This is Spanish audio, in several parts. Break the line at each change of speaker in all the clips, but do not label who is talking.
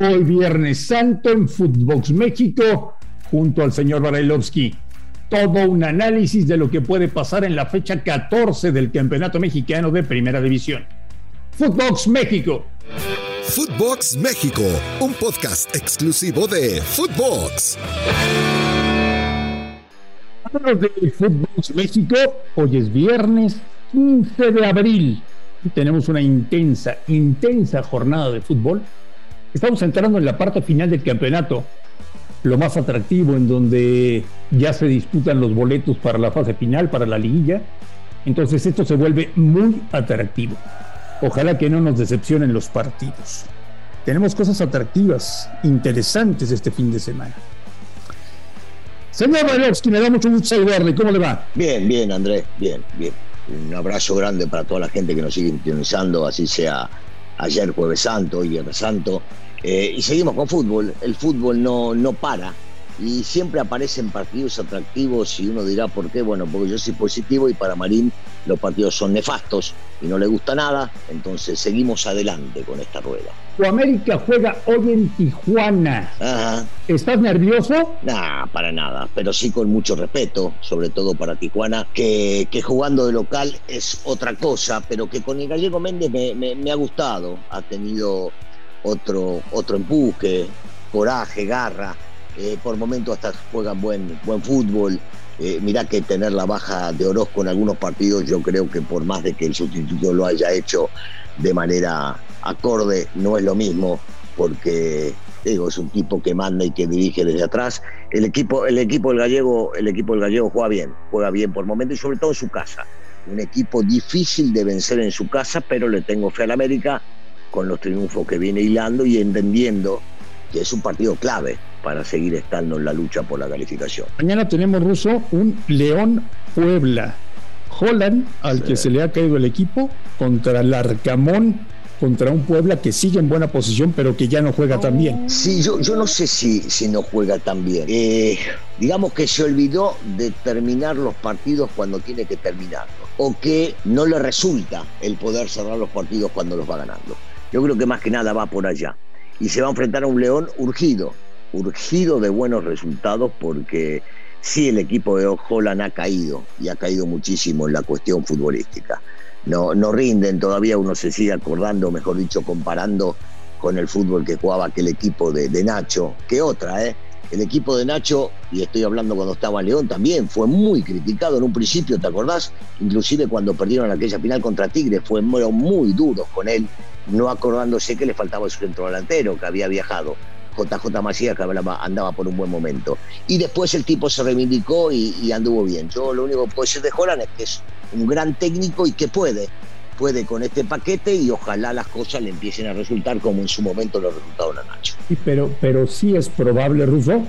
Hoy Viernes Santo en Footbox México, junto al señor Barailovsky. Todo un análisis de lo que puede pasar en la fecha 14 del Campeonato Mexicano de Primera División. Footbox México.
Footbox México, un podcast exclusivo de Footbox.
Hablamos de Footbox México. Hoy es viernes 15 de abril. Tenemos una intensa, intensa jornada de fútbol. Estamos entrando en la parte final del campeonato. Lo más atractivo en donde ya se disputan los boletos para la fase final, para la liguilla. Entonces esto se vuelve muy atractivo. Ojalá que no nos decepcionen los partidos. Tenemos cosas atractivas, interesantes este fin de semana. Señor Barailovsky, me da mucho gusto saludarle. ¿Cómo le va?
Bien, bien, Andrés, bien, bien. Un abrazo grande para toda la gente que nos sigue sintonizando, así sea ayer Jueves Santo, hoy Viernes Santo. Eh, y seguimos con fútbol. El fútbol no, no para y siempre aparecen partidos atractivos y uno dirá por qué. Bueno, porque yo soy positivo y para Marín los partidos son nefastos y no le gusta nada. Entonces seguimos adelante con esta rueda.
Tu América juega hoy en Tijuana.
Ajá.
¿Estás nervioso?
Nah, para nada, pero sí con mucho respeto, sobre todo para Tijuana, que, que jugando de local es otra cosa, pero que con el gallego Méndez me, me- me ha gustado, ha tenido otro, otro empuje, coraje, garra, eh, por momentos hasta juegan buen, buen fútbol. Eh, mirá que tener la baja de Orozco en algunos partidos, yo creo que por más de que el sustituto lo haya hecho de manera acorde, no es lo mismo, porque digo, es un tipo que manda y que dirige desde atrás. El equipo, el equipo del gallego, el equipo del gallego juega bien, juega bien por momentos y sobre todo en su casa. Un equipo difícil de vencer en su casa, pero le tengo fe al América con los triunfos que viene hilando y entendiendo que es un partido clave para seguir estando en la lucha por la calificación.
Mañana tenemos, Ruso, un León Puebla. Holland, al que se le ha caído el equipo, contra el Arcamón, contra un Puebla que sigue en buena posición, pero que ya no juega tan bien.
Sí, yo, yo no sé si, si no juega tan bien. Eh, digamos que se olvidó de terminar los partidos cuando tiene que terminarlos. O que no le resulta el poder cerrar los partidos cuando los va ganando. Yo creo que más que nada va por allá. Y se va a enfrentar a un León urgido, urgido de buenos resultados porque sí el equipo de Holland ha caído y ha caído muchísimo en la cuestión futbolística. No, no rinden, todavía uno se sigue acordando, mejor dicho, comparando con el fútbol que jugaba aquel equipo de, de Nacho, que otra, ¿eh? El equipo de Nacho, y estoy hablando cuando estaba León también, fue muy criticado en un principio, ¿te acordás? Inclusive cuando perdieron aquella final contra Tigre, fue muy, muy duros con él, no acordándose que le faltaba su centro delantero, que había viajado. JJ Macías que hablaba- andaba por un buen momento. Y después el tipo se reivindicó y, anduvo bien. Yo lo único que puedo decir de Holland es que es un gran técnico y que puede, puede con este paquete y ojalá las cosas le empiecen a resultar como en su momento lo resultaron a Nacho.
Pero, pero sí es probable, Ruso,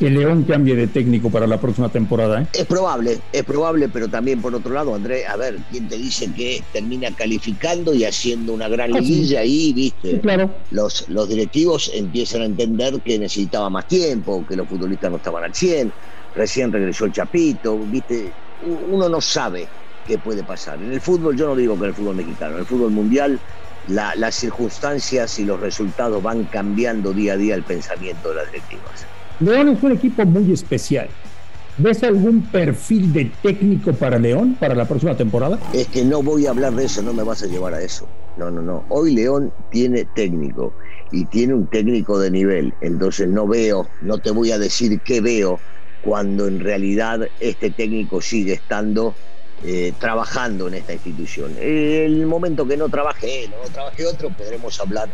que León cambie de técnico para la próxima temporada. ¿eh?
Es probable, es probable, pero también por otro lado, André, a ver, ¿quién te dice que termina calificando y haciendo una gran liguilla ahí, viste?
Sí, claro.
los, los directivos empiezan a entender que necesitaba más tiempo, que los futbolistas no estaban al 100, recién regresó el Chapito, ¿viste? Uno no sabe qué puede pasar. En el fútbol, yo no digo que en el fútbol mexicano, en el fútbol mundial, la- las circunstancias y los resultados van cambiando día a día el pensamiento de las directivas.
León es un equipo muy especial. ¿Ves algún perfil de técnico para León para la próxima temporada?
Es que no voy a hablar de eso, no me vas a llevar a eso. No, no, no. Hoy León tiene técnico y tiene un técnico de nivel. Entonces no veo, no te voy a decir qué veo cuando en realidad este técnico sigue estando eh, trabajando en esta institución. El momento que no trabaje él o no trabaje otro, podremos hablar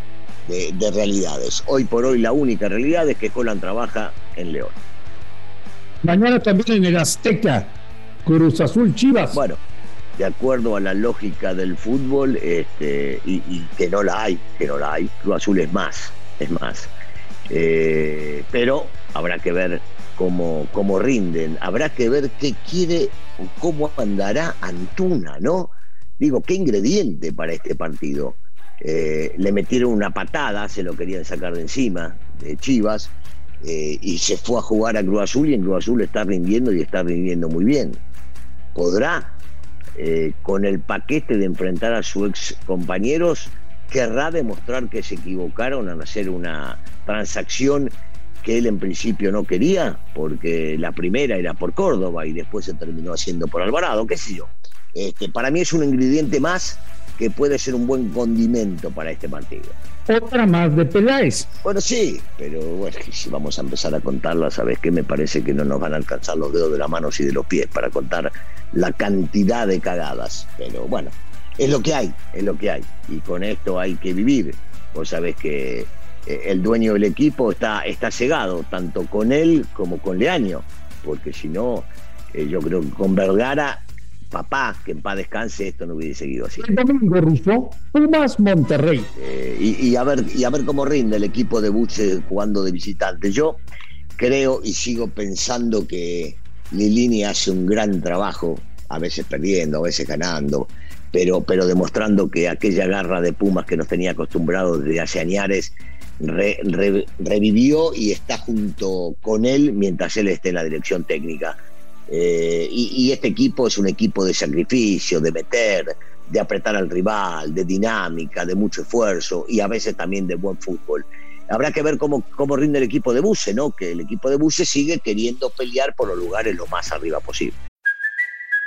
de, de, realidades. Hoy por hoy la única realidad es que Colan trabaja en León.
Mañana también en el Azteca, Cruz Azul Chivas.
Bueno, de acuerdo a la lógica del fútbol, este, y, y, que no la hay, que no la hay, Cruz Azul es más, es más. Eh, pero habrá que ver cómo, cómo rinden, habrá que ver qué quiere cómo andará Antuna, ¿no? Digo, qué ingrediente para este partido. Eh, le metieron una patada, se lo querían sacar de encima de Chivas, eh, y se fue a jugar a Cruz Azul y en Cruz Azul está rindiendo y está rindiendo muy bien. ¿Podrá eh, con el paquete de enfrentar a sus ex compañeros, querrá demostrar que se equivocaron al hacer una transacción que él en principio no quería, porque la primera era por Córdoba y después se terminó haciendo por Alvarado, qué sé yo. Este, para mí es un ingrediente más que puede ser un buen condimento para este partido.
Otra más de Peláez.
Bueno, sí, pero bueno, si vamos a empezar a contarla, ¿sabes qué? Me parece que no nos van a alcanzar los dedos de las manos y de los pies para contar la cantidad de cagadas. Pero bueno, es lo que hay, es lo que hay. Y con esto hay que vivir. Vos sabés que el dueño del equipo está, está cegado, tanto con él como con Leaño, porque si no, eh, yo creo que con Vergara papá, que en paz descanse, esto no hubiese seguido así.
El domingo ruso, Pumas Monterrey.
Eh, y, y, a ver, y a ver cómo rinde el equipo de Buche jugando de visitante. Yo creo y sigo pensando que Lilini hace un gran trabajo, a veces perdiendo, a veces ganando, pero, pero demostrando que aquella garra de Pumas que nos tenía acostumbrados desde hace añares re, re, revivió y está junto con él mientras él esté en la dirección técnica. Eh, y, este equipo es un equipo de sacrificio, de meter, de apretar al rival, de dinámica, de mucho esfuerzo y a veces también de buen fútbol. Habrá que ver cómo, cómo rinde el equipo de Buse, ¿no? Que el equipo de Buse sigue queriendo pelear por los lugares lo más arriba posible.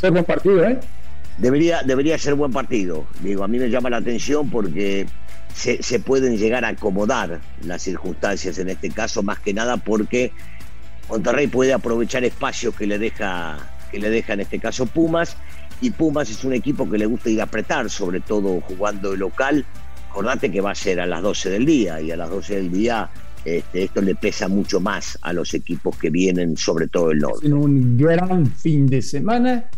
Ser buen partido, ¿eh?
Debería, debería ser buen partido. Digo, a mí me llama la atención porque se, se pueden llegar a acomodar las circunstancias en este caso, más que nada porque Monterrey puede aprovechar espacios que le deja, que le deja en este caso Pumas, y Pumas es un equipo que le gusta ir a apretar, sobre todo jugando de local. Acordate que va a ser a las 12 del día, y a las 12 del día este, esto le pesa mucho más a los equipos que vienen, sobre todo el norte.
En un gran fin de semana.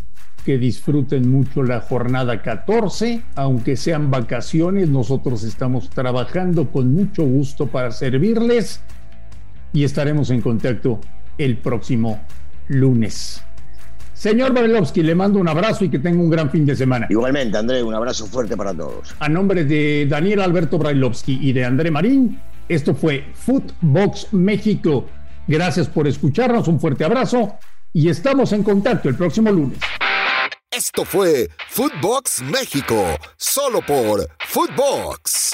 Que disfruten mucho la jornada 14, aunque sean vacaciones, nosotros estamos trabajando con mucho gusto para servirles y estaremos en contacto el próximo lunes. Señor Babelovsky, le mando un abrazo y que tenga un gran fin de semana.
Igualmente, André, un abrazo fuerte para todos.
A nombre de Daniel Alberto Brailovsky y de André Marín, esto fue Footbox México. Gracias por escucharnos, un fuerte abrazo y estamos en contacto el próximo lunes.
Esto fue Footbox México, solo por Footbox.